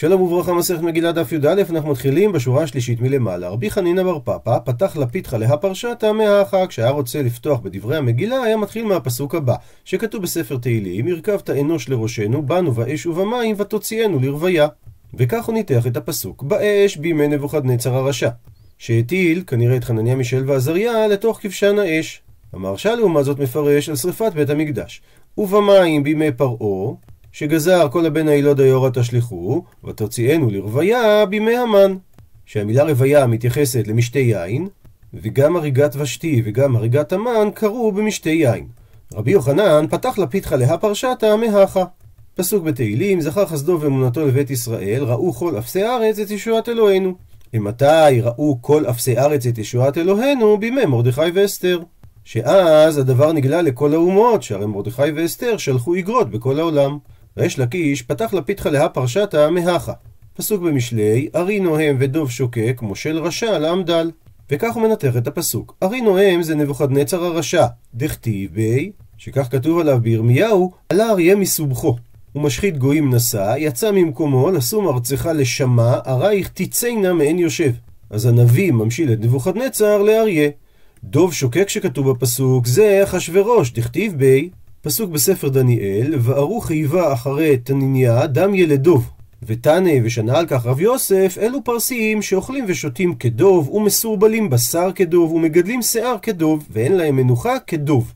שלום וברכה מסכת מגילה דף י"א, אנחנו מתחילים בשורה השלישית מלמעלה. רבי חנינא בר פפא פתח לפיתחא להא פרשתא מהאחא, כשהיה רוצה לפתוח בדברי המגילה, היה מתחיל מהפסוק הבא, שכתוב בספר תהילים, הרכבת אנוש לראשנו, באנו באש ובמים, ותוציאנו לרוויה. וכך הוא ניתח את הפסוק, באש בימי נבוכדנצר הרשע, שהטיל, כנראה את חנניה מישל ועזריה, לתוך כבשן האש. המהרש"א לעומת זאת מפרש על שריפת בית המקדש. ובמים בימי פרעה, שגזר כל הבן הילוד היורה תשליכו, ותוציאנו לרוויה בימי המן. שהמילה רוויה מתייחסת למשתה יין, וגם הריגת ושתי וגם הריגת המן קרו במשתה יין. רבי יוחנן פתח לפיתחא להא פרשתא מהכה. פסוק בתהילים, זכר חסדו ואמונתו לבית ישראל, ראו כל אפסי ארץ את ישועת אלוהינו. למתי ראו כל אפסי ארץ את ישועת אלוהינו? בימי מרדכי ואסתר. שאז הדבר נגלה לכל האומות, שהרי מרדכי ואסתר שלחו איגרות בכל העולם. ריש לקיש פתח לפיתחא להא פרשתא מהכה. פסוק במשלי, ארי נוהם ודוב שוקק, מושל רשע לעמדל. וכך הוא מנתח את הפסוק. ארי נוהם זה נבוכדנצר הרשע, דכתיב בי, שכך כתוב עליו בירמיהו, עלה אריה מסובכו. הוא משחית גויים נשא, יצא ממקומו, לשום ארצך לשמה, ארייך תצאנה מעין יושב. אז הנביא ממשיל את נבוכדנצר לאריה. דוב שוקק שכתוב בפסוק, זה אחשורוש, דכתיב בי, פסוק בספר דניאל, וערו חייבה אחרי תניניה דם ילדוב. ותנא ושנה על כך רב יוסף, אלו פרסים שאוכלים ושותים כדוב, ומסורבלים בשר כדוב, ומגדלים שיער כדוב, ואין להם מנוחה כדוב.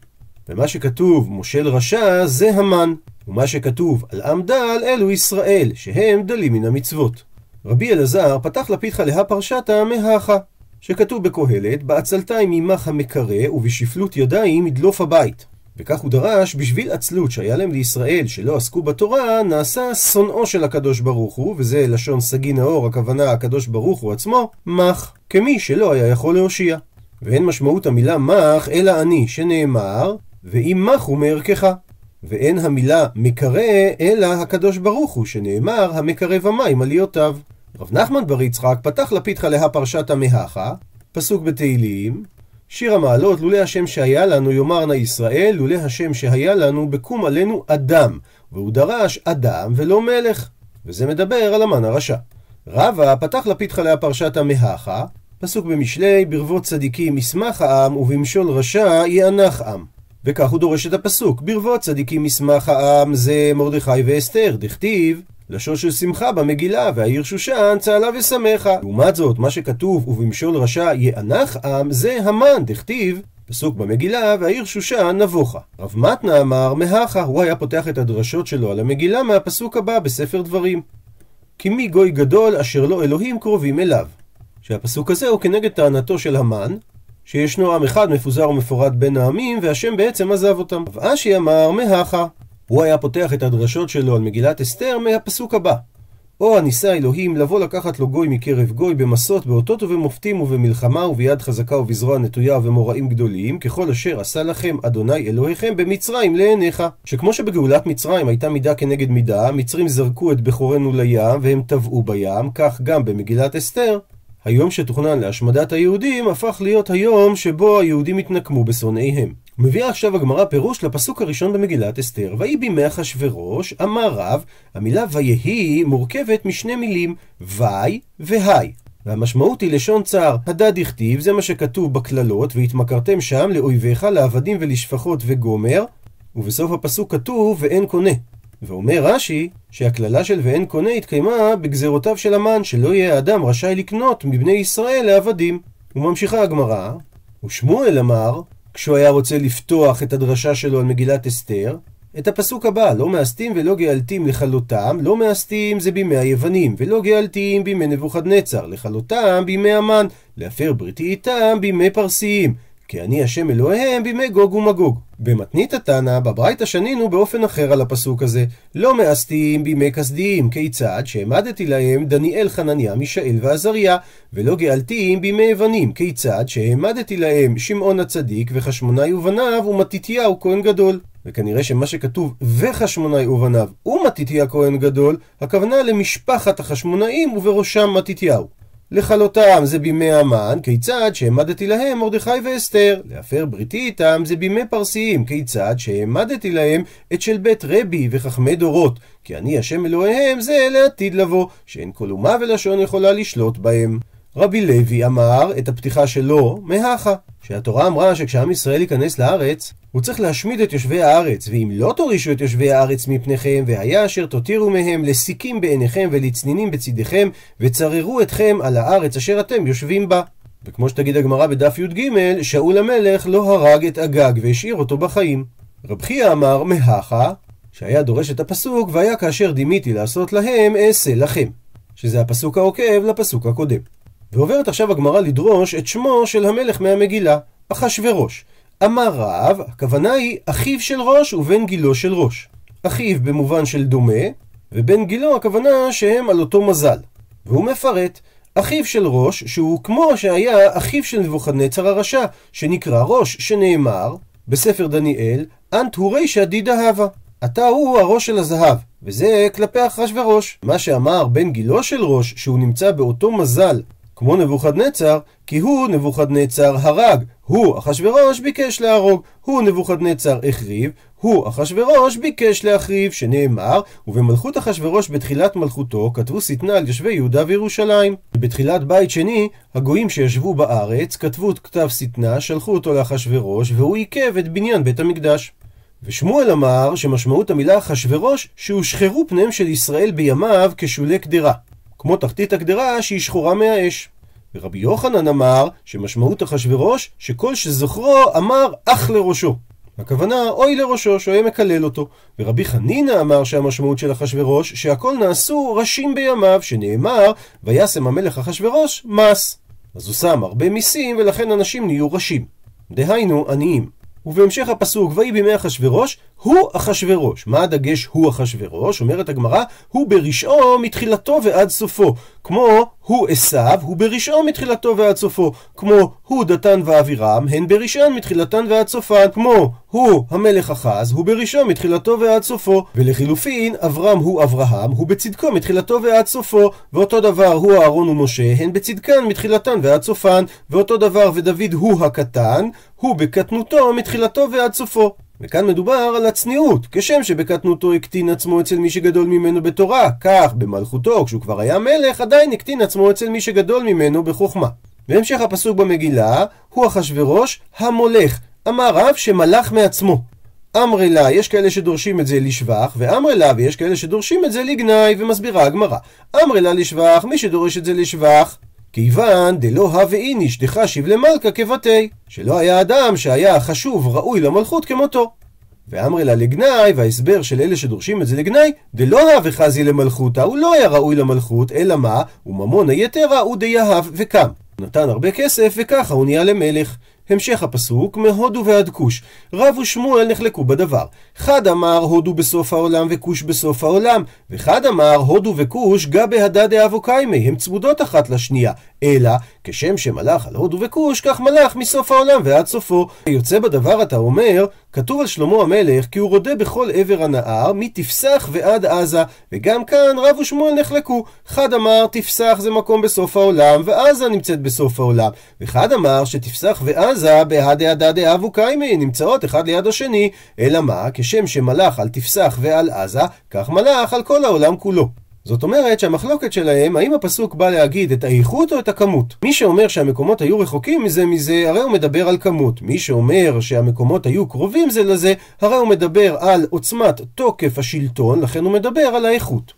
ומה שכתוב מושל רשע זה המן, ומה שכתוב על עם דל אלו ישראל, שהם דלים מן המצוות. רבי אלעזר פתח לפיתחא להא פרשתא מהכה, שכתוב בקהלת, בעצלתיים עמך המקרא ובשפלות ידיים ידלוף הבית. וכך הוא דרש, בשביל עצלות שהיה להם לישראל שלא עסקו בתורה, נעשה שונאו של הקדוש ברוך הוא, וזה לשון סגי נאור, הכוונה הקדוש ברוך הוא עצמו, מח, כמי שלא היה יכול להושיע. ואין משמעות המילה מח, אלא אני, שנאמר, ואם מחו מערכך. ואין המילה מקרא, אלא הקדוש ברוך הוא, שנאמר, המקרב המים עליותיו. רב נחמן בר יצחק פתח לפיתחא להא פרשתא מהכה, פסוק בתהילים, שיר המעלות, לולא השם שהיה לנו יאמר נא ישראל, לולא השם שהיה לנו בקום עלינו אדם, והוא דרש אדם ולא מלך. וזה מדבר על המן הרשע. רבא פתח לפיתחא להא פרשתא מהכה, פסוק במשלי, ברבות צדיקים ישמח העם, ובמשול רשע יאנח עם. וכך הוא דורש את הפסוק, ברבות צדיקים ישמח העם, זה מרדכי ואסתר, דכתיב, לשון של שמחה במגילה, והעיר שושן צהלה ושמחה. לעומת זאת, מה שכתוב, ובמשול רשע יאנח עם, זה המן, דכתיב, פסוק במגילה, והעיר שושן נבוכה. רב מתנה אמר, מהכה, הוא היה פותח את הדרשות שלו על המגילה מהפסוק הבא בספר דברים. כי מי גוי גדול אשר לא אלוהים קרובים אליו. שהפסוק הזה הוא כנגד טענתו של המן, שישנו עם אחד מפוזר ומפורד בין העמים, והשם בעצם עזב אותם. רב אשי אמר, מהכה. הוא היה פותח את הדרשות שלו על מגילת אסתר מהפסוק הבא. או הניסה אלוהים לבוא לקחת לו גוי מקרב גוי במסות, באותות ובמופתים ובמלחמה וביד חזקה ובזרוע נטויה ובמוראים גדולים, ככל אשר עשה לכם אדוני אלוהיכם במצרים לעיניך. שכמו שבגאולת מצרים הייתה מידה כנגד מידה, המצרים זרקו את בכורנו לים והם טבעו בים, כך גם במגילת אסתר. היום שתוכנן להשמדת היהודים הפך להיות היום שבו היהודים התנקמו בשונאיהם. מביאה עכשיו הגמרא פירוש לפסוק הראשון במגילת אסתר. ויהי בימי אחשורוש, אמר רב, המילה ויהי מורכבת משני מילים, וי והי. והמשמעות היא לשון צער. הדד הכתיב, זה מה שכתוב בקללות, והתמכרתם שם לאויביך, לעבדים ולשפחות וגומר, ובסוף הפסוק כתוב, ואין קונה. ואומר רש"י, שהקללה של ואין קונה התקיימה בגזרותיו של המן, שלא יהיה האדם רשאי לקנות מבני ישראל לעבדים. וממשיכה הגמרא, ושמואל אמר, כשהוא היה רוצה לפתוח את הדרשה שלו על מגילת אסתר, את הפסוק הבא, לא מאסתים ולא גאלתים לכלותם, לא מאסתים זה בימי היוונים, ולא גאלתים בימי נבוכדנצר, לכלותם בימי המן, להפר בריתי איתם בימי פרסיים, כי אני השם אלוהיהם בימי גוג ומגוג. במתנית התנא, בברייתא שנינו באופן אחר על הפסוק הזה. לא מאסתים בימי כסדיים, כיצד שהעמדתי להם דניאל חנניה, מישאל ועזריה, ולא גאלתים בימי יוונים, כיצד שהעמדתי להם שמעון הצדיק וחשמונאי ובניו ומתתיהו כהן גדול. וכנראה שמה שכתוב וחשמונאי ובניו ומתתיה כהן גדול, הכוונה למשפחת החשמונאים ובראשם מתתיהו. לכלותם זה בימי המן, כיצד שהעמדתי להם מרדכי ואסתר. להפר בריתי איתם זה בימי פרסיים, כיצד שהעמדתי להם את של בית רבי וחכמי דורות. כי אני השם אלוהיהם זה לעתיד לבוא, שאין כל אומה ולשון יכולה לשלוט בהם. רבי לוי אמר את הפתיחה שלו מהכה, שהתורה אמרה שכשעם ישראל ייכנס לארץ, הוא צריך להשמיד את יושבי הארץ, ואם לא תורישו את יושבי הארץ מפניכם, והיה אשר תותירו מהם לסיכים בעיניכם ולצנינים בצדיכם, וצררו אתכם על הארץ אשר אתם יושבים בה. וכמו שתגיד הגמרא בדף י"ג, שאול המלך לא הרג את אגג והשאיר אותו בחיים. רב חייא אמר מהכה, שהיה דורש את הפסוק, והיה כאשר דימיתי לעשות להם, אעשה לכם. שזה הפסוק העוקב לפסוק הקודם. ועוברת עכשיו הגמרא לדרוש את שמו של המלך מהמגילה, אחשורוש. אמר רב, הכוונה היא אחיו של ראש ובן גילו של ראש. אחיו במובן של דומה, ובן גילו הכוונה שהם על אותו מזל. והוא מפרט, אחיו של ראש, שהוא כמו שהיה אחיו של נבוכדנצר הרשע, שנקרא ראש, שנאמר בספר דניאל, אנט הוא רישא דידה הווה. אתה הוא הראש של הזהב, וזה כלפי אחשורוש. מה שאמר בן גילו של ראש, שהוא נמצא באותו מזל כמו נבוכדנצר, כי הוא נבוכדנצר הרג, הוא אחשורוש ביקש להרוג, הוא נבוכדנצר החריב, הוא אחשורוש ביקש להחריב, שנאמר, ובמלכות אחשורוש בתחילת מלכותו כתבו שטנה על יושבי יהודה וירושלים. בתחילת בית שני, הגויים שישבו בארץ כתבו את כתב שטנה, שלחו אותו לאחשורוש, והוא עיכב את בניין בית המקדש. ושמואל אמר שמשמעות המילה אחשורוש שהושחרו פניהם של ישראל בימיו כשולי קדרה. כמו תחתית הקדרה שהיא שחורה מהאש. ורבי יוחנן אמר שמשמעות אחשורוש שכל שזוכרו אמר אח לראשו. הכוונה אוי לראשו שהוא היה מקלל אותו. ורבי חנינא אמר שהמשמעות של אחשורוש שהכל נעשו ראשים בימיו שנאמר וישם המלך אחשורוש מס. אז הוא שם הרבה מיסים ולכן אנשים נהיו ראשים. דהיינו עניים. ובהמשך הפסוק, ויהי בימי אחשורוש, הוא אחשורוש. מה הדגש הוא אחשורוש? אומרת הגמרא, הוא ברשעו מתחילתו ועד סופו. כמו הוא עשיו, הוא ברשעו מתחילתו ועד סופו. כמו הוא דתן ואבירם, הן ברשען מתחילתן ועד סופן. כמו הוא המלך אחז, הוא ברשעו מתחילתו ועד סופו. ולחילופין, אברהם הוא אברהם, הוא בצדקו מתחילתו ועד סופו. ואותו דבר הוא אהרון ומשה, הן בצדקן מתחילתן ועד סופן. ואותו דבר ודוד הוא הקטן, הוא בקטנותו מתחילתו ועד סופו. וכאן מדובר על הצניעות, כשם שבקטנותו הקטין עצמו אצל מי שגדול ממנו בתורה, כך במלכותו, כשהוא כבר היה מלך, עדיין הקטין עצמו אצל מי שגדול ממנו בחוכמה. בהמשך הפסוק במגילה, הוא אחשורוש המולך, אמר רב שמלך מעצמו. אמרי לה, יש כאלה שדורשים את זה לשבח, ואמרי לה, ויש כאלה שדורשים את זה לגנאי, ומסבירה הגמרא. אמרי לה לשבח, מי שדורש את זה לשבח, כיוון דלא הווה איניש דחשיב למלכה כבתי, שלא היה אדם שהיה חשוב ראוי למלכות כמותו. ואמרי לה לגנאי, וההסבר של אלה שדורשים את זה לגנאי, דלא הווה חזי למלכותה, הוא לא היה ראוי למלכות, אלא מה? וממון היתרה הוא דיהב וקם. נתן הרבה כסף, וככה הוא נהיה למלך. המשך הפסוק, מהודו ועד כוש. רב ושמואל נחלקו בדבר. חד אמר הודו בסוף העולם וכוש בסוף העולם, וחד אמר הודו וכוש גא בהדה דאבו קיימי, הם צמודות אחת לשנייה. אלא, כשם שמלך על הודו וכוש, כך מלך מסוף העולם ועד סופו. יוצא בדבר אתה אומר, כתוב על שלמה המלך כי הוא רודה בכל עבר הנהר, מתפסח ועד עזה, וגם כאן רב ושמואל נחלקו. חד אמר תפסח זה מקום בסוף העולם, ועזה נמצאת בסוף העולם. וחד אמר שתפסח ועזה בהדה הדא דאבו קיימי, נמצאות אחד ליד השני. אלא מה? כשם שמלך על תפסח ועל עזה, כך מלך על כל העולם כולו. זאת אומרת שהמחלוקת שלהם, האם הפסוק בא להגיד את האיכות או את הכמות. מי שאומר שהמקומות היו רחוקים מזה מזה, הרי הוא מדבר על כמות. מי שאומר שהמקומות היו קרובים זה לזה, הרי הוא מדבר על עוצמת תוקף השלטון, לכן הוא מדבר על האיכות.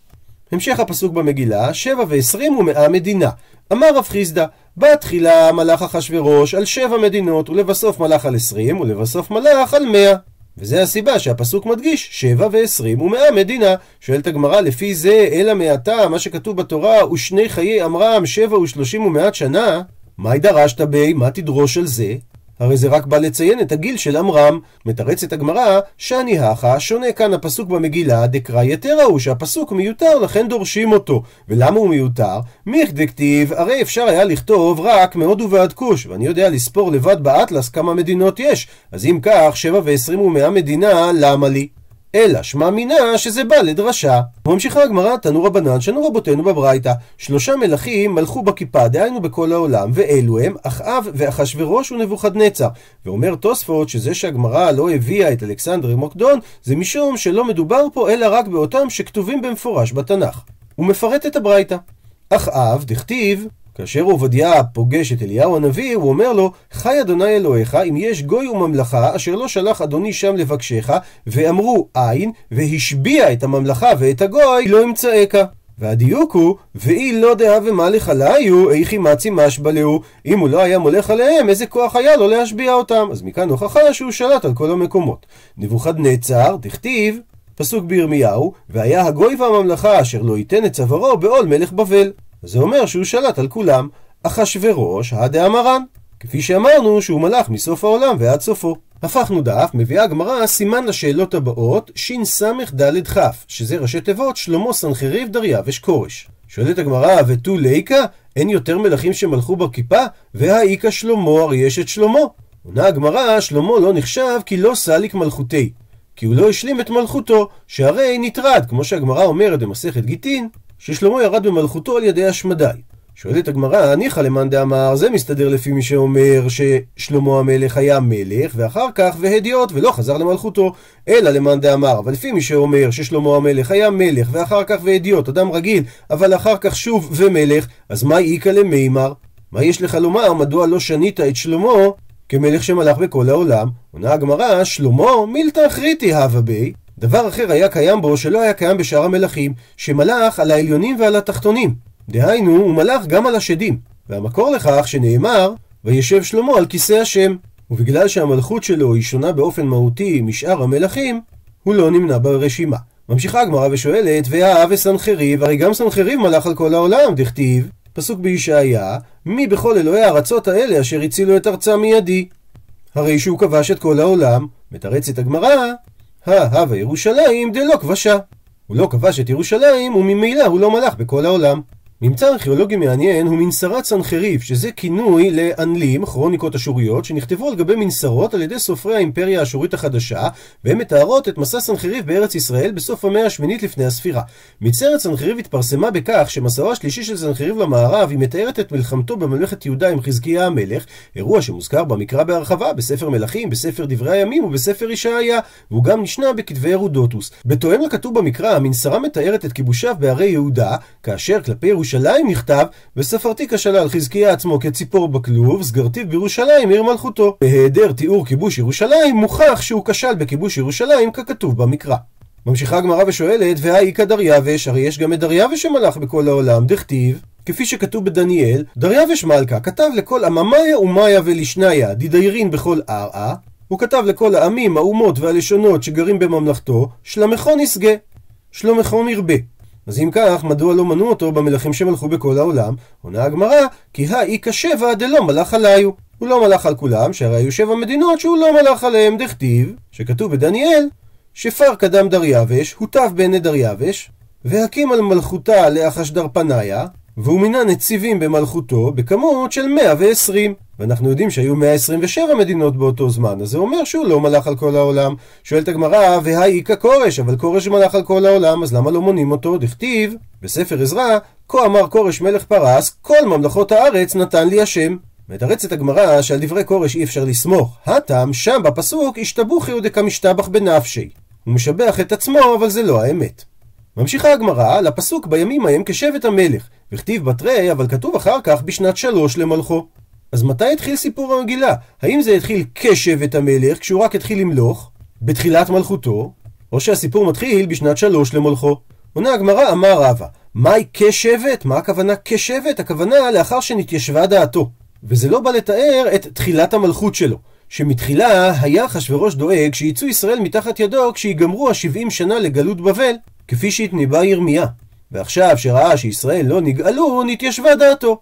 המשך הפסוק במגילה, שבע ועשרים ומאה מדינה. אמר רב חיסדא, בתחילה מלך אחשורוש על שבע מדינות, ולבסוף מלך על עשרים, ולבסוף מלך על מאה. וזה הסיבה שהפסוק מדגיש שבע ועשרים ומאה מדינה. שואלת הגמרא לפי זה, אלא מעתה, מה שכתוב בתורה, ושני חיי עמרם שבע ושלושים ומאת שנה, מהי דרשת בי, מה תדרוש על זה? הרי זה רק בא לציין את הגיל של עמרם. מתרצת הגמרא, שאני הכה, שונה כאן הפסוק במגילה, דקרא יתרה הוא שהפסוק מיותר, לכן דורשים אותו. ולמה הוא מיותר? מיך דכתיב, הרי אפשר היה לכתוב רק מהודו ועד כוש, ואני יודע לספור לבד באטלס כמה מדינות יש. אז אם כך, שבע ועשרים ומאה מדינה, למה לי? אלא שמע מינה שזה בא לדרשה. וממשיכה הגמרא, תנו רבנן, שנו רבותינו בברייתא. שלושה מלכים מלכו בכיפה, דהיינו בכל העולם, ואלו הם אחאב ואחשורוש ונבוכדנצר. ואומר תוספות שזה שהגמרא לא הביאה את אלכסנדר מוקדון, זה משום שלא מדובר פה אלא רק באותם שכתובים במפורש בתנ"ך. הוא מפרט את הברייתא. אחאב, דכתיב, כאשר עובדיה פוגש את אליהו הנביא, הוא אומר לו, חי אדוני אלוהיך, אם יש גוי וממלכה, אשר לא שלח אדוני שם לבקשך, ואמרו אין, והשביע את הממלכה ואת הגוי, לא ימצאך. והדיוק הוא, ואי לא דעה ומה לחליו, איכי מצי משבע להו. אם הוא לא היה מולך עליהם, איזה כוח היה לו להשביע אותם. אז מכאן הוכחה שהוא שלט על כל המקומות. נבוכדנצר, דכתיב, פסוק בירמיהו, והיה הגוי והממלכה אשר לא ייתן את צווארו בעול מלך בבל. זה אומר שהוא שלט על כולם. אחשורוש, הדאמרן. כפי שאמרנו שהוא מלך מסוף העולם ועד סופו. הפכנו דף, מביאה הגמרא סימן לשאלות הבאות, שס"ד כ, שזה ראשי תיבות שלמה סנחריב דריווש כורש. שואלת הגמרא, ותו ליקה? אין יותר מלכים שמלכו בכיפה? והאיכא שלמה, הרי יש את שלמה. עונה הגמרא, שלמה לא נחשב כי לא סליק מלכותי. כי הוא לא השלים את מלכותו, שהרי נטרד, כמו שהגמרא אומרת במסכת גיטין, ששלמה ירד במלכותו על ידי השמדי. שואלת הגמרא, ניחא למאן דאמר, זה מסתדר לפי מי שאומר ששלמה המלך היה מלך, ואחר כך והדיוט, ולא חזר למלכותו, אלא למאן דאמר, אבל לפי מי שאומר ששלמה המלך היה מלך, ואחר כך והדיוט, אדם רגיל, אבל אחר כך שוב ומלך, אז מה איכא למימר? מה יש לך לומר, מדוע לא שנית את שלמה כמלך שמלך בכל העולם? עונה הגמרא, שלמה מילתא אחריתי הווה בי. דבר אחר היה קיים בו שלא היה קיים בשאר המלכים, שמלך על העליונים ועל התחתונים. דהיינו, הוא מלך גם על השדים. והמקור לכך שנאמר, וישב שלמה על כיסא השם. ובגלל שהמלכות שלו היא שונה באופן מהותי משאר המלכים, הוא לא נמנה ברשימה. ממשיכה הגמרא ושואלת, והאב וסנחריב, הרי גם סנחריב מלך על כל העולם, דכתיב, פסוק בישעיה, מי בכל אלוהי הארצות האלה אשר הצילו את ארצם מידי? הרי שהוא כבש את כל העולם, מתרצת הגמרא, ההווה ירושלים דלא כבשה. הוא לא כבש את ירושלים, וממילא הוא לא מלך בכל העולם. ממצא ארכיאולוגי מעניין הוא מנסרת סנחריב, שזה כינוי לאנלים, כרוניקות אשוריות, שנכתבו על גבי מנסרות על ידי סופרי האימפריה האשורית החדשה, והן מתארות את מסע סנחריב בארץ ישראל בסוף המאה השמינית לפני הספירה. מצרת סנחריב התפרסמה בכך שמסעו השלישי של סנחריב למערב, היא מתארת את מלחמתו בממלכת יהודה עם חזקיה המלך, אירוע שמוזכר במקרא בהרחבה, בספר מלכים, בספר דברי הימים ובספר ישעיה, והוא גם נשנה בכתבי כלפי בירושלים נכתב, וספרתי כשלל חזקיה עצמו כציפור בכלוב, סגרתיו בירושלים עיר מלכותו. בהיעדר תיאור כיבוש ירושלים, מוכח שהוא כשל בכיבוש ירושלים ככתוב במקרא. ממשיכה הגמרא ושואלת, והאיכא דריווש, הרי יש גם את דריווש שמלך בכל העולם, דכתיב, כפי שכתוב בדניאל, דריווש מלכה כתב לכל עממיה ומאיה ולשניה, דידיירין בכל ערעה, הוא כתב לכל העמים, האומות והלשונות שגרים בממלכתו, שלמכו נשגה, שלומכו נרבה. אז אם כך, מדוע לא מנו אותו במלכים שמלכו בכל העולם? עונה הגמרא, כי האי כשבע דלא מלך עליו. הוא לא מלך על כולם, שהרי היו שבע מדינות שהוא לא מלך עליהם, דכתיב, שכתוב בדניאל, שפר קדם דריווש, הוטב בעיני דריווש, והקים על מלכותה לאחשדר פניה, והוא מינה נציבים במלכותו בכמות של 120. ואנחנו יודעים שהיו 127 מדינות באותו זמן, אז זה אומר שהוא לא מלך על כל העולם. שואלת הגמרא, והאיכא כורש, אבל כורש מלך על כל העולם, אז למה לא מונים אותו? דכתיב, בספר עזרא, כה אמר כורש מלך פרס, כל ממלכות הארץ נתן לי השם. מתרצת הגמרא שעל דברי כורש אי אפשר לסמוך. הטעם, שם בפסוק, השתבוכי ודקמשתבח בנפשי. הוא משבח את עצמו, אבל זה לא האמת. ממשיכה הגמרא לפסוק בימים ההם כשבט המלך, וכתיב בתרי, אבל כתוב אחר כך בשנת שלוש למלכו. אז מתי התחיל סיפור המגילה? האם זה התחיל כשבט המלך, כשהוא רק התחיל למלוך, בתחילת מלכותו, או שהסיפור מתחיל בשנת שלוש למלכו? עונה הגמרא, אמר רבא, מהי כשבט? מה הכוונה כשבט? הכוונה לאחר שנתיישבה דעתו. וזה לא בא לתאר את תחילת המלכות שלו. שמתחילה היה אחשורוש דואג שיצאו ישראל מתחת ידו כשיגמרו ה-70 שנה לגלות בבל, כפי שהתניבא ירמיה. ועכשיו שראה שישראל לא נגאלו, נתיישבה דעתו.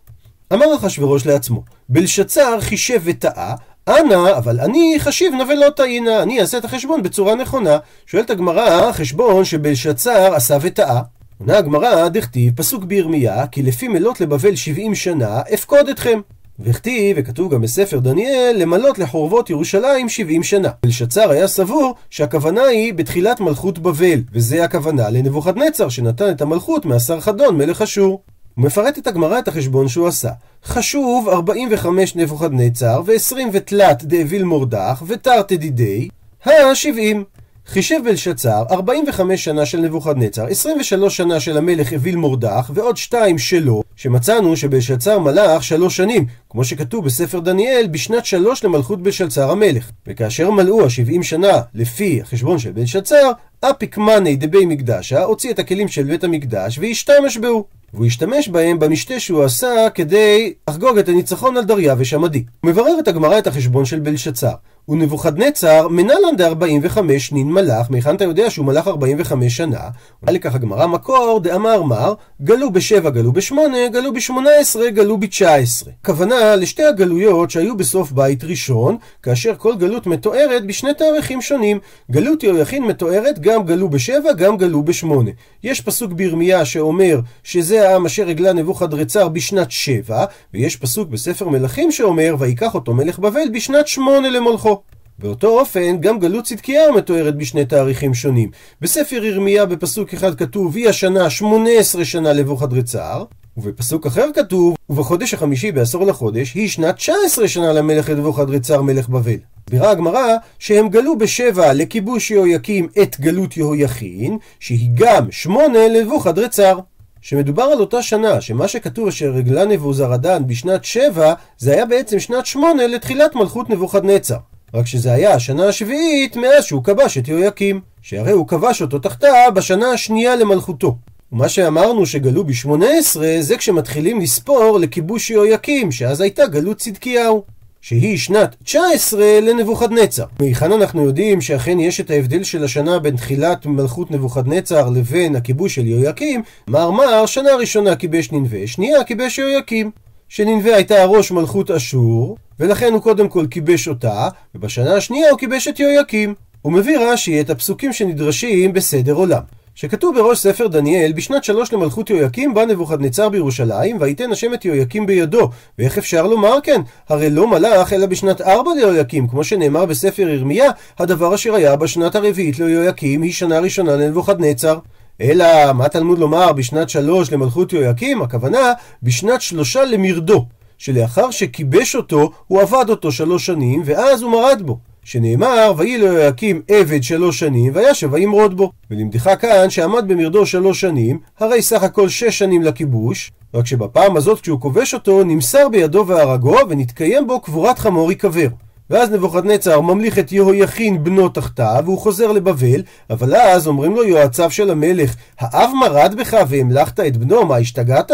אמר אחשורוש לעצמו, בלשצר חישב וטעה, אנא, אבל אני חשיב נבלא טעינה, אני אעשה את החשבון בצורה נכונה. שואלת הגמרא, חשבון שבלשצר עשה וטעה. עונה הגמרא, דכתיב, פסוק בירמיה, כי לפי מלות לבבל שבעים שנה, אפקוד אתכם. וכתיב, וכתוב גם בספר דניאל, למלות לחורבות ירושלים 70 שנה. בלשצר היה סבור שהכוונה היא בתחילת מלכות בבל, וזה הכוונה לנבוכדנצר, שנתן את המלכות מהשר חדון, מלך אשור. הוא מפרט את הגמרא את החשבון שהוא עשה. חשוב 45 נבוכדנצר, ו-20 ותלת דאביל מורדך, ותרתי דידי, ה-70. חישב בלשצר 45 שנה של נבוכדנצר, 23 שנה של המלך אוויל מורדך, ועוד שתיים שלו, שמצאנו שבלשצר מלך שלוש שנים, כמו שכתוב בספר דניאל, בשנת שלוש למלכות בלשצר המלך. וכאשר מלאו ה-70 שנה לפי החשבון של בלשצר, אפיק מאני דבי מקדשה, הוציא את הכלים של בית המקדש והשתמש בהו. והוא השתמש בהם במשתה שהוא עשה כדי לחגוג את הניצחון על דריווש המדי. הוא מברר את הגמרא את החשבון של בלשצר. ונבוכדנצר מנלן ד-45 נין מלך, מהיכן אתה יודע שהוא מלך 45 שנה? אולי לכך הגמרא מקור דאמר מר, גלו בשבע, גלו בשמונה, גלו בשמונה עשרה, גלו בתשע עשרה. כוונה לשתי הגלויות שהיו בסוף בית ראשון, כאשר כל גלות מתוארת בשני תאריכים שונים. גלות יהויכין מתוארת גם גלו בשבע, גם גלו בשמונה. יש פסוק בירמיה שאומר שזה העם אשר הגלה נבוכדרצר בשנת שבע, ויש פסוק בספר מלכים שאומר, ויקח אותו מלך בבל בשנת שמונה למולכו. באותו אופן, גם גלות צדקיהו מתוארת בשני תאריכים שונים. בספר ירמיה בפסוק אחד כתוב, היא השנה 18 שנה לבוכדרצר, ובפסוק אחר כתוב, ובחודש החמישי בעשור לחודש, היא שנת 19 שנה למלך לבוכדרצר מלך בבל. בירה הגמרא שהם גלו בשבע לכיבוש יהויקים את גלות יהויכין, שהיא גם שמונה לבוכדרצר. שמדובר על אותה שנה, שמה שכתוב אשר רגלה נבוזרדן בשנת שבע, זה היה בעצם שנת שמונה לתחילת מלכות נבוכדנצר. רק שזה היה השנה השביעית מאז שהוא כבש את יהויקים, שהרי הוא כבש אותו תחתה בשנה השנייה למלכותו. ומה שאמרנו שגלו ב-18 זה כשמתחילים לספור לכיבוש יהויקים, שאז הייתה גלות צדקיהו. שהיא שנת 19 לנבוכדנצר. מהיכן אנחנו יודעים שאכן יש את ההבדל של השנה בין תחילת מלכות נבוכדנצר לבין הכיבוש של יהויקים? מר מר, שנה ראשונה כיבש ננבה, שנייה כיבש יהויקים. שננבה הייתה ראש מלכות אשור, ולכן הוא קודם כל כיבש אותה, ובשנה השנייה הוא כיבש את יהויקים. הוא מביא רש"י את הפסוקים שנדרשים בסדר עולם. שכתוב בראש ספר דניאל, בשנת שלוש למלכות יהויקים בא נבוכדנצר בירושלים, ויתן השם את יהויקים בידו. ואיך אפשר לומר כן? הרי לא מלך אלא בשנת ארבע ליהויקים, כמו שנאמר בספר ירמיה, הדבר אשר היה בשנת הרביעית ליהויקים היא שנה ראשונה לנבוכדנצר. אלא, מה תלמוד לומר בשנת שלוש למלכות יהויקים? הכוונה, בשנת שלושה למרדו. שלאחר שכיבש אותו, הוא עבד אותו שלוש שנים, ואז הוא מרד בו. שנאמר, ויהי ליהויקים עבד שלוש שנים, וישב וימרוד בו. ולמדך כאן שעמד במרדו שלוש שנים, הרי סך הכל שש שנים לכיבוש, רק שבפעם הזאת כשהוא כובש אותו, נמסר בידו והרגו, ונתקיים בו קבורת חמור ייקבר. ואז נבוכדנצר ממליך את יהויכין בנו תחתיו, והוא חוזר לבבל, אבל אז אומרים לו יועציו של המלך, האב מרד בך והמלכת את בנו, מה השתגעת?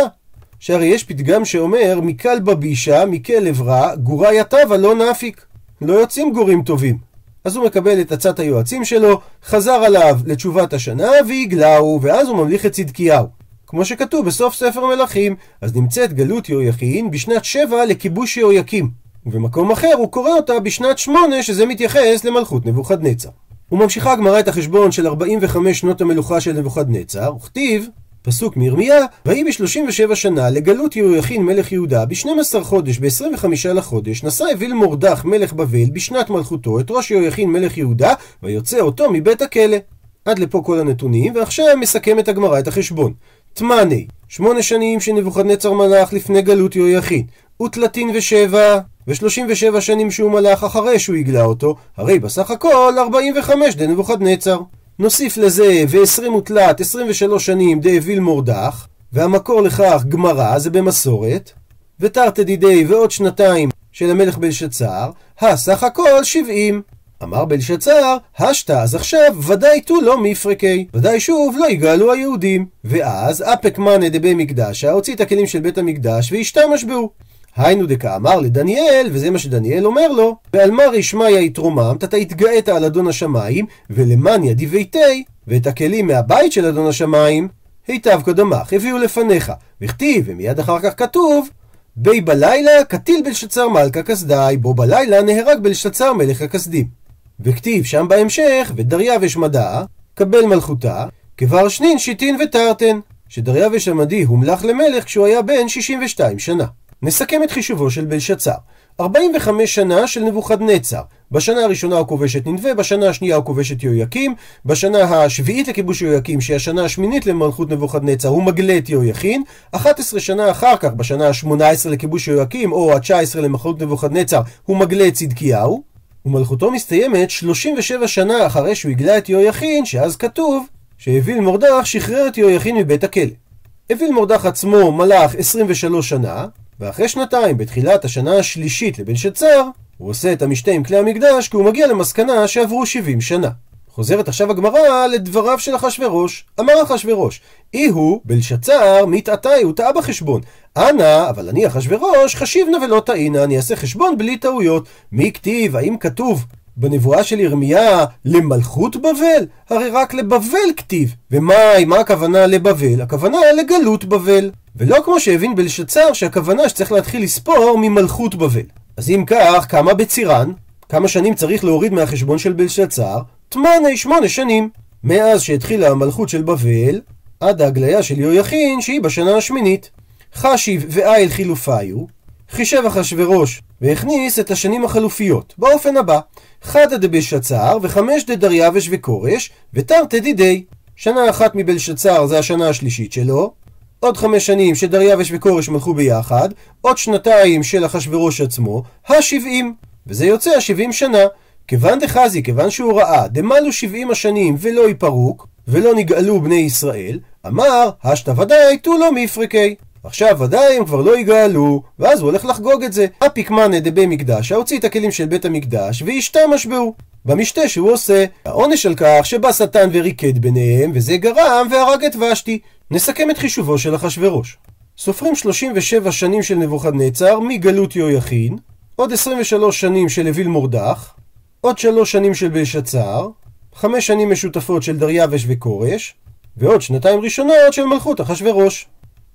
שהרי יש פתגם שאומר, מקל בבישה, מכלב רע, גורה יתבה לא נפיק. לא יוצאים גורים טובים. אז הוא מקבל את עצת היועצים שלו, חזר עליו לתשובת השנה והגלהו, ואז הוא ממליך את צדקיהו. כמו שכתוב בסוף ספר מלכים, אז נמצאת גלות יהויכין בשנת שבע לכיבוש יהויקים. ובמקום אחר הוא קורא אותה בשנת שמונה, שזה מתייחס למלכות נבוכדנצר. וממשיכה הגמרא את החשבון של 45 שנות המלוכה של נבוכדנצר, וכתיב פסוק מירמיה, ויהי ב-37 שנה לגלות יהויכין מלך יהודה, ב-12 חודש, ב-25 לחודש, נשא אוויל מורדך מלך בבל בשנת מלכותו את ראש יהויכין מלך יהודה, ויוצא אותו מבית הכלא. עד לפה כל הנתונים, ועכשיו מסכמת הגמרא את החשבון. תמאני, שמונה שנים שנבוכדנצר מלך לפני גלות יהויכין, ותלתין ושבע, ושלושים ושבע שנים שהוא מלך אחרי שהוא הגלה אותו, הרי בסך הכל 45 דנבוכדנצר. נוסיף לזה ו-20 ותלת, 23 שנים דאוויל מורדך, והמקור לכך גמרא, זה במסורת, ותרתי דידי ועוד שנתיים של המלך בלשצר, הסך הכל 70. אמר בלשצר, השתא, אז עכשיו ודאי תו לא מפרקי, ודאי שוב לא יגאלו היהודים. ואז אפק מאנה דבי מקדשה, הוציא את הכלים של בית המקדש והשתמש בו. היינו דקאמר לדניאל, וזה מה שדניאל אומר לו, ועל מה רשמיה יתרוממת, אתה התגאית על אדון השמיים, ולמניה דיביתי, ואת הכלים מהבית של אדון השמיים, היטב קודמך, הביאו לפניך, וכתיב, ומיד אחר כך כתוב, בי בלילה קטיל בלשצר מלכה כסדי, בו בלילה נהרג בלשצר מלך הכסדים. וכתיב שם בהמשך, ודריווש מדע, קבל מלכותה, כבר שנין שיטין ותרתן, שדריווש המדי הומלך למלך כשהוא היה בן 62 שנה. נסכם את חישובו של בלשצר. 45 שנה של נבוכדנצר. בשנה הראשונה הוא כובש את ננבה, בשנה השנייה הוא כובש את יהויקים, בשנה השביעית לכיבוש יהויקים, שהיא השנה השמינית למלכות נבוכדנצר, הוא מגלה את יהויכין, 11 שנה אחר כך, בשנה ה-18 לכיבוש יהויקים, או ה-19 למלכות נבוכדנצר, הוא מגלה את צדקיהו, ומלכותו מסתיימת 37 שנה אחרי שהוא הגלה את יהויכין, שאז כתוב שהביל מורדך שחרר את יהויכין מבית הכלא. אביל מורדך עצמו מלך 23 שנה, ואחרי שנתיים, בתחילת השנה השלישית לבלשצר, הוא עושה את המשתה עם כלי המקדש, כי הוא מגיע למסקנה שעברו 70 שנה. חוזרת עכשיו הגמרא לדבריו של אחשורוש. אמר אחשורוש, אי הוא, בלשצר, מתעתאי, הוא טעה בחשבון. אנא, אבל אני אחשורוש, חשיב נא ולא טעינה, אני אעשה חשבון בלי טעויות. מי כתיב, האם כתוב בנבואה של ירמיה למלכות בבל? הרי רק לבבל כתיב. ומה, מה הכוונה לבבל? הכוונה לגלות בבל. ולא כמו שהבין בלשצר שהכוונה שצריך להתחיל לספור ממלכות בבל. אז אם כך, כמה בצירן? כמה שנים צריך להוריד מהחשבון של בלשצר? תמנה שמונה שנים. מאז שהתחילה המלכות של בבל, עד ההגליה של יהויכין, שהיא בשנה השמינית. חשיב ואיל חילופיו, חישב אחשורוש והכניס את השנים החלופיות, באופן הבא: חדא דבלשצר וחמש דדריווש וכורש, ותרתי דידי. שנה אחת מבלשצר זה השנה השלישית שלו, עוד חמש שנים שדריווש וכורש מלכו ביחד, עוד שנתיים של אחשורוש עצמו, השבעים. וזה יוצא השבעים שנה. כיוון דחזי, כיוון שהוא ראה, דמלו שבעים השנים ולא יפרוק, ולא נגאלו בני ישראל, אמר, השתא ודאי תו לא מפרקי. עכשיו ודאי הם כבר לא יגאלו, ואז הוא הולך לחגוג את זה. הפיקמנה דבי מקדש, הוציא את הכלים של בית המקדש, והשתמש בו. במשתה שהוא עושה. העונש על כך שבא שטן וריקד ביניהם, וזה גרם והרג את ושתי. נסכם את חישובו של אחשורוש. סופרים 37 שנים של נבוכדנצר מגלות יהויכין, עוד 23 שנים של אוויל מורדך, עוד 3 שנים של בלשצר, 5 שנים משותפות של דריווש וכורש, ועוד שנתיים ראשונות של מלכות אחשורוש.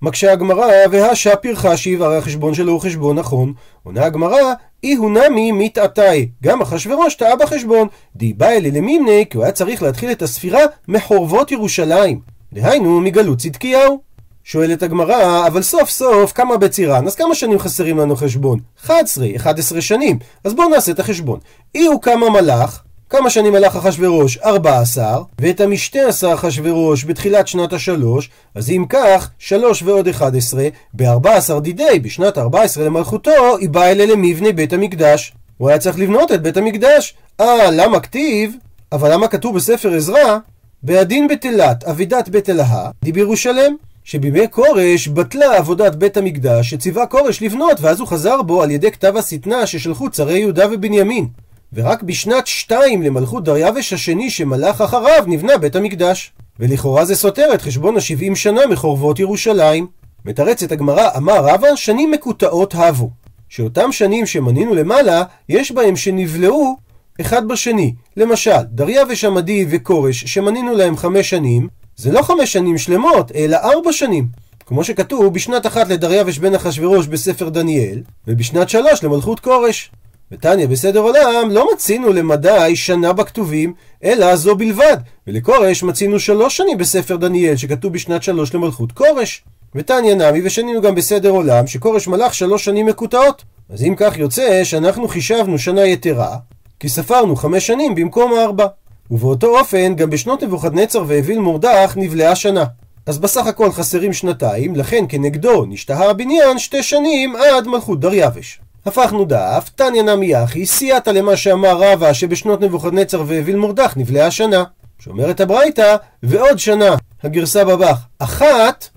מקשה הגמרא, והשע פרחשיב, הרי החשבון שלו הוא חשבון נכון. עונה הגמרא, אי הוא נמי מתעתאי. גם אחשורוש טעה בחשבון. דיבה אלי למימני, כי הוא היה צריך להתחיל את הספירה מחורבות ירושלים. דהיינו, מגלות צדקיהו. שואלת הגמרא, אבל סוף סוף כמה בצירן, אז כמה שנים חסרים לנו חשבון? 11, 11 שנים. אז בואו נעשה את החשבון. אי הוא כמה מלאך, כמה שנים מלך אחשורוש? 14, ואת המשתה עשה אחשורוש בתחילת שנת השלוש, אז אם כך, 3 ועוד 11, ב-14 דידי, בשנת 14 למלכותו, היא באה אלה למבנה בית המקדש. הוא היה צריך לבנות את בית המקדש. אה, למה כתיב? אבל למה כתוב בספר עזרא? בעדין בתלת, אבידת בית אלהה, די בירושלם. שבימי כורש בטלה עבודת בית המקדש שציווה כורש לבנות ואז הוא חזר בו על ידי כתב השטנה ששלחו צרי יהודה ובנימין. ורק בשנת שתיים למלכות דריווש השני שמלך אחריו נבנה בית המקדש. ולכאורה זה סותר את חשבון השבעים שנה מחורבות ירושלים. מתרצת הגמרא, אמר רבא, שנים מקוטעות הבו. שאותם שנים שמנינו למעלה, יש בהם שנבלעו אחד בשני. למשל, דריווש עמדי וכורש, שמנינו להם חמש שנים, זה לא חמש שנים שלמות, אלא ארבע שנים. כמו שכתוב בשנת אחת לדריווש בן אחשורוש בספר דניאל, ובשנת שלוש למלכות כורש. ותניא בסדר עולם לא מצינו למדי שנה בכתובים, אלא זו בלבד. ולכורש מצינו שלוש שנים בספר דניאל, שכתוב בשנת שלוש למלכות כורש. ותניא נמי, ושנינו גם בסדר עולם, שכורש מלך שלוש שנים מקוטעות. אז אם כך יוצא שאנחנו חישבנו שנה יתרה, כי ספרנו חמש שנים במקום ארבע. ובאותו אופן, גם בשנות נבוכדנצר ואוויל מורדך נבלעה שנה. אז בסך הכל חסרים שנתיים, לכן כנגדו נשתהה הבניין שתי שנים עד מלכות דריווש. הפכנו דף, תניא נמי אחי, סייעת למה שאמר רבא שבשנות נבוכדנצר ואוויל מורדך נבלעה שנה. שאומרת הברייתא, ועוד שנה, הגרסה בבח, אחת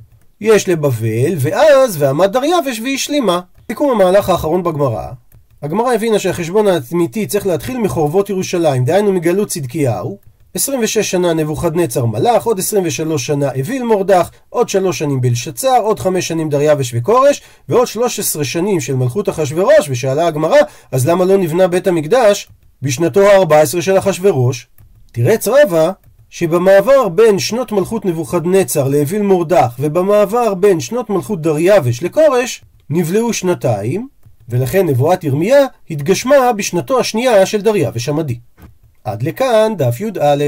יש לבבל, ואז ועמד דריווש והשלימה. סיכום המהלך האחרון בגמרא, הגמרא הבינה שהחשבון האמיתי צריך להתחיל מחורבות ירושלים, דהיינו מגלות צדקיהו. 26 שנה נבוכדנצר מלך, עוד 23 שנה אוויל מורדך, עוד 3 שנים בלשצר, עוד 5 שנים דריווש וכורש, ועוד 13 שנים של מלכות אחשורוש, ושאלה הגמרא, אז למה לא נבנה בית המקדש בשנתו ה-14 של אחשורוש? תרץ רבא שבמעבר בין שנות מלכות נבוכדנצר לאוויל מורדך, ובמעבר בין שנות מלכות דריווש לכורש, נבלעו שנתיים, ולכן נבואת ירמיה התגשמה בשנתו השנייה של דריווש המדי. עד לכאן דף י"א.